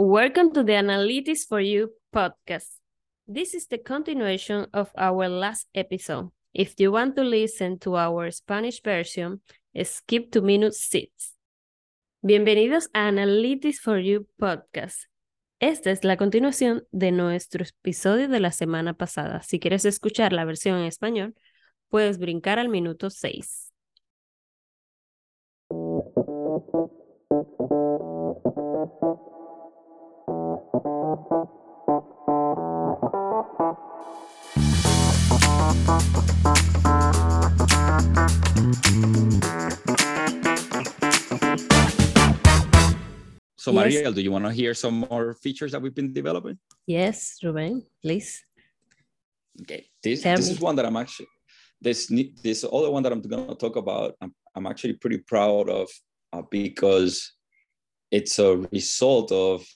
Welcome to the Analytics for You podcast. This is the continuation of our last episode. If you want to listen to our Spanish version, skip to minute six. Bienvenidos a Analytics for You podcast. Esta es la continuación de nuestro episodio de la semana pasada. Si quieres escuchar la versión en español, puedes brincar al minuto 6. So, yes. Mariel, do you want to hear some more features that we've been developing? Yes, Ruben, please. Okay, this, this is one that I'm actually this this other one that I'm going to talk about. I'm, I'm actually pretty proud of uh, because it's a result of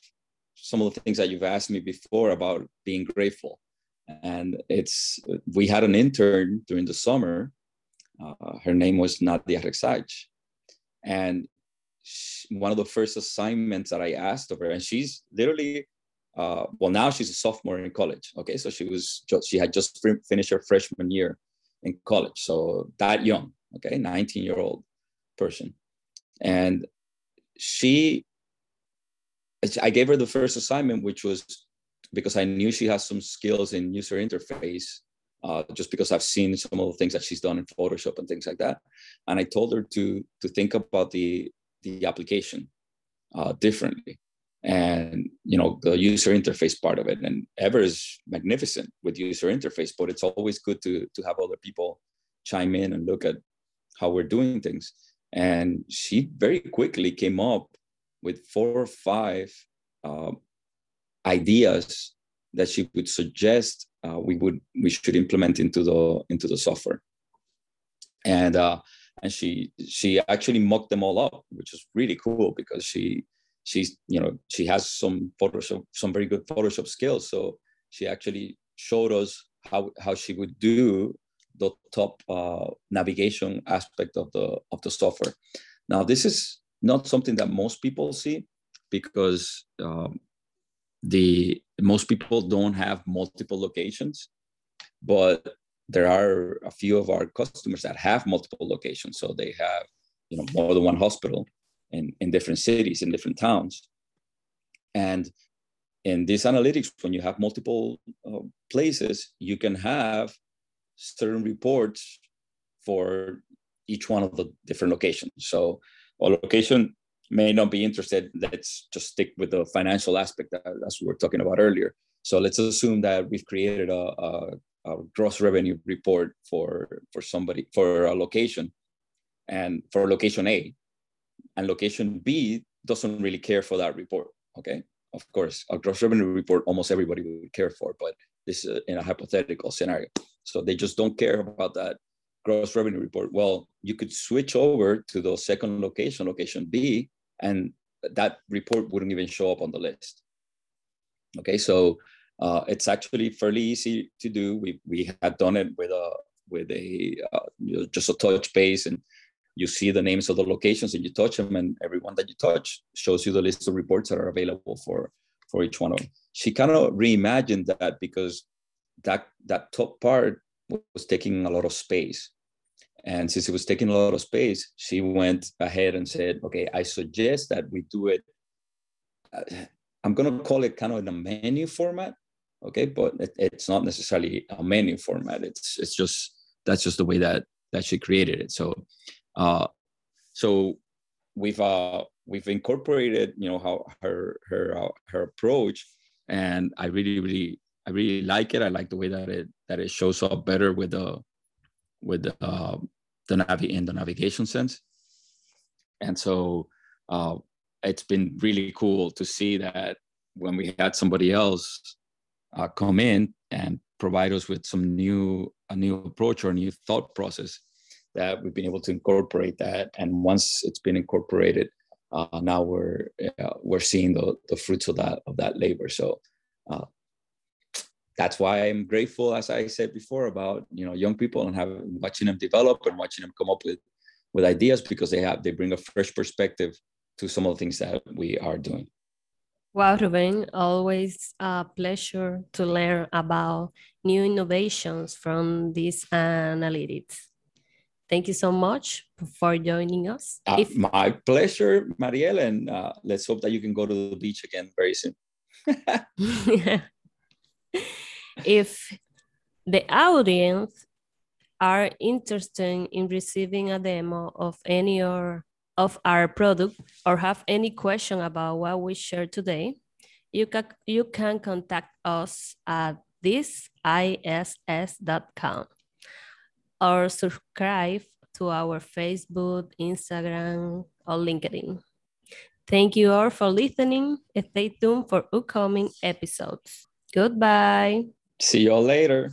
some of the things that you've asked me before about being grateful. And it's we had an intern during the summer. Uh, her name was Nadia Rexach, and she, one of the first assignments that I asked of her, and she's literally, uh, well, now she's a sophomore in college. Okay, so she was just, she had just finished her freshman year in college, so that young. Okay, 19 year old person, and she, I gave her the first assignment, which was because I knew she has some skills in user interface. Uh, just because I've seen some of the things that she's done in Photoshop and things like that, and I told her to to think about the the application uh, differently and you know the user interface part of it and ever is magnificent with user interface but it's always good to to have other people chime in and look at how we're doing things and she very quickly came up with four or five uh, ideas that she would suggest uh, we would we should implement into the into the software and uh, and she she actually mocked them all up, which is really cool because she she's you know she has some Photoshop some very good Photoshop skills. So she actually showed us how how she would do the top uh, navigation aspect of the of the software. Now this is not something that most people see because um, the most people don't have multiple locations, but there are a few of our customers that have multiple locations. So they have, you know, more than one hospital in, in different cities, in different towns. And in this analytics, when you have multiple uh, places, you can have certain reports for each one of the different locations. So a location may not be interested. Let's just stick with the financial aspect that, as we were talking about earlier. So let's assume that we've created a, a a gross revenue report for for somebody for a location and for location A and location B doesn't really care for that report okay of course a gross revenue report almost everybody would care for but this is in a hypothetical scenario so they just don't care about that gross revenue report well you could switch over to the second location location B and that report wouldn't even show up on the list okay so uh, it's actually fairly easy to do. We we had done it with a with a uh, you know, just a touch base, and you see the names of the locations, and you touch them, and everyone that you touch shows you the list of reports that are available for for each one of them. She kind of reimagined that because that that top part was taking a lot of space. And since it was taking a lot of space, she went ahead and said, okay, I suggest that we do it. Uh, I'm going to call it kind of in a menu format okay but it, it's not necessarily a menu format it's it's just that's just the way that that she created it so uh so we've uh we've incorporated you know how her her uh, her approach and i really really i really like it. I like the way that it that it shows up better with the with the uh, the navi in the navigation sense. And so uh it's been really cool to see that when we had somebody else uh, come in and provide us with some new a new approach or a new thought process that we've been able to incorporate that. And once it's been incorporated uh, now we're uh, we're seeing the, the fruits of that of that labor. So uh, that's why i'm grateful as i said before about you know young people and having watching them develop and watching them come up with with ideas because they have they bring a fresh perspective to some of the things that we are doing Wow, Ruben, always a pleasure to learn about new innovations from DISS Analytics. Thank you so much for joining us. Uh, if... My pleasure, Marielle, and uh, let's hope that you can go to the beach again very soon. if the audience are interested in receiving a demo of any or of our product or have any question about what we shared today, you can, you can contact us at diss.com or subscribe to our Facebook, Instagram, or LinkedIn. Thank you all for listening. Stay tuned for upcoming episodes. Goodbye. See you all later.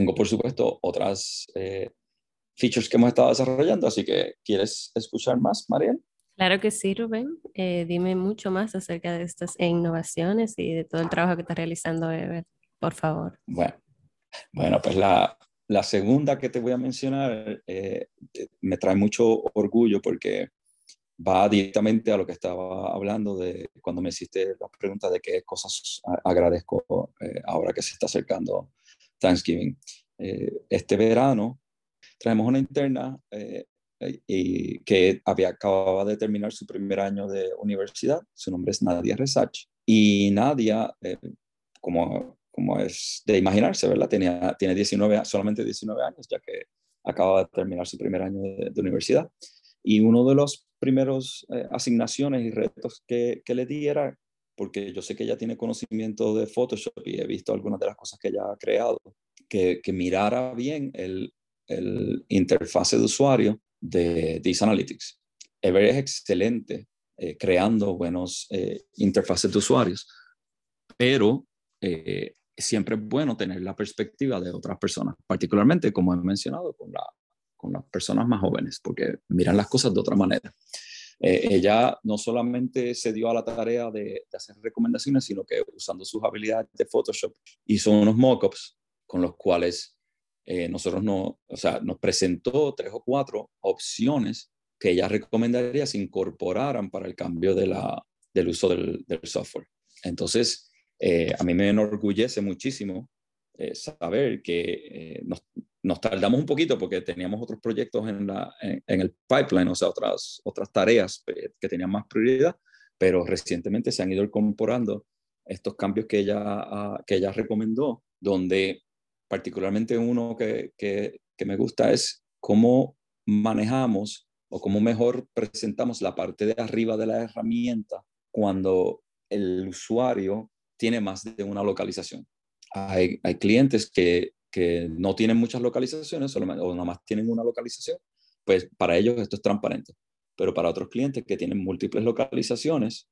Tengo, por supuesto, otras eh, features que hemos estado desarrollando, así que ¿quieres escuchar más, María? Claro que sí, Rubén. Eh, dime mucho más acerca de estas innovaciones y de todo el trabajo que está realizando Ever, por favor. Bueno, bueno pues la, la segunda que te voy a mencionar eh, me trae mucho orgullo porque va directamente a lo que estaba hablando de cuando me hiciste la pregunta de qué cosas agradezco ahora que se está acercando Thanksgiving. Eh, este verano traemos una interna eh, y que había acababa de terminar su primer año de universidad. Su nombre es Nadia Resach. Y Nadia, eh, como, como es de imaginarse, ¿verdad? Tenía, tiene 19, solamente 19 años, ya que acaba de terminar su primer año de, universidad. Y uno de los primeros asignaciones y retos que, que le di era porque yo sé que ella tiene conocimiento de Photoshop y he visto algunas de las cosas que ella ha creado, que, que mirara bien el, el interfase de usuario de These Analytics. Ever es excelente eh, creando buenos eh, interfaces de usuarios, pero eh, siempre es bueno tener la perspectiva de otras personas, particularmente, como he mencionado, con, la, con las personas más jóvenes, porque miran las cosas de otra manera. Eh, ella no solamente se dio a la tarea de, hacer recomendaciones, sino que usando sus habilidades de Photoshop hizo unos mockups con los cuales eh, nosotros no, o sea, nos presentó tres o cuatro opciones que ella recomendaría se incorporaran para el cambio de la, del uso del, software. Entonces, eh, a mí me enorgullece muchísimo saber que nos, nos tardamos un poquito porque teníamos otros proyectos en, la, en, el pipeline, o sea, otras, otras tareas eh, que tenían más prioridad, pero recientemente se han ido incorporando estos cambios que ella, ah, que ella recomendó, donde particularmente uno que, que, que me gusta es cómo manejamos o cómo mejor presentamos la parte de arriba de la herramienta cuando el usuario tiene más de una localización. Hay, hay clientes que que no tienen muchas localizaciones o nada más tienen una localización, pues para ellos esto es transparente. Pero para otros clientes que tienen múltiples localizaciones,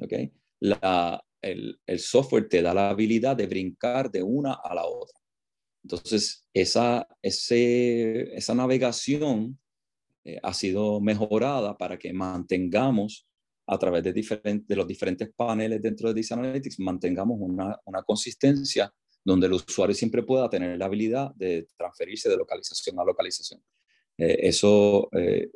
¿okay? La, el, el, software te da la habilidad de brincar de una a la otra. Entonces, esa, ese, esa navegación eh, ha sido mejorada para que mantengamos a través de, de los diferentes paneles dentro de Design Analytics, mantengamos una, una consistencia donde el usuario siempre pueda tener la habilidad de transferirse de localización a localización. Eh, eso eh,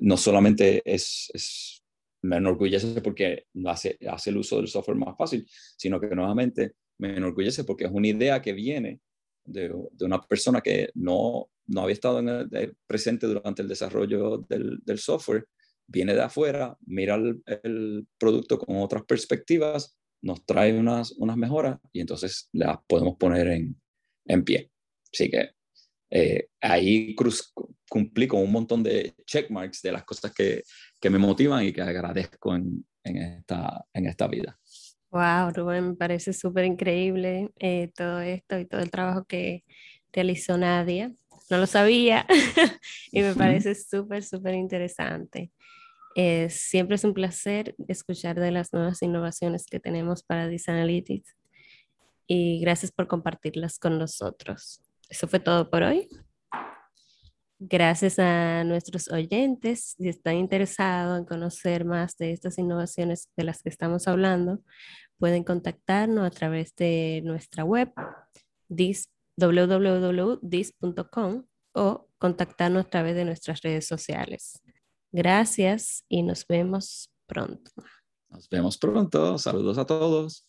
no solamente es, es, me enorgullece porque hace, hace el uso del software más fácil, sino que nuevamente me enorgullece porque es una idea que viene de, una persona que no, no había estado en presente durante el desarrollo del, software, viene de afuera, mira el producto con otras perspectivas nos trae unas, unas mejoras y entonces las podemos poner en, en pie. Así que eh, ahí cruz, cumplí con un montón de checkmarks de las cosas que, que me motivan y que agradezco en, en, esta, en esta vida. Wow, Rubén, me parece súper increíble eh, todo esto y todo el trabajo que realizó Nadia. No lo sabía y me parece súper, súper interesante. Eh, siempre es un placer escuchar de las nuevas innovaciones que tenemos para Analytics y gracias por compartirlas con nosotros. Eso fue todo por hoy. Gracias a nuestros oyentes, si están interesados en conocer más de estas innovaciones de las que estamos hablando, pueden contactarnos a través de nuestra web www.dis.com o contactarnos a través de nuestras redes sociales. Gracias y nos vemos pronto. Nos vemos pronto. Saludos a todos.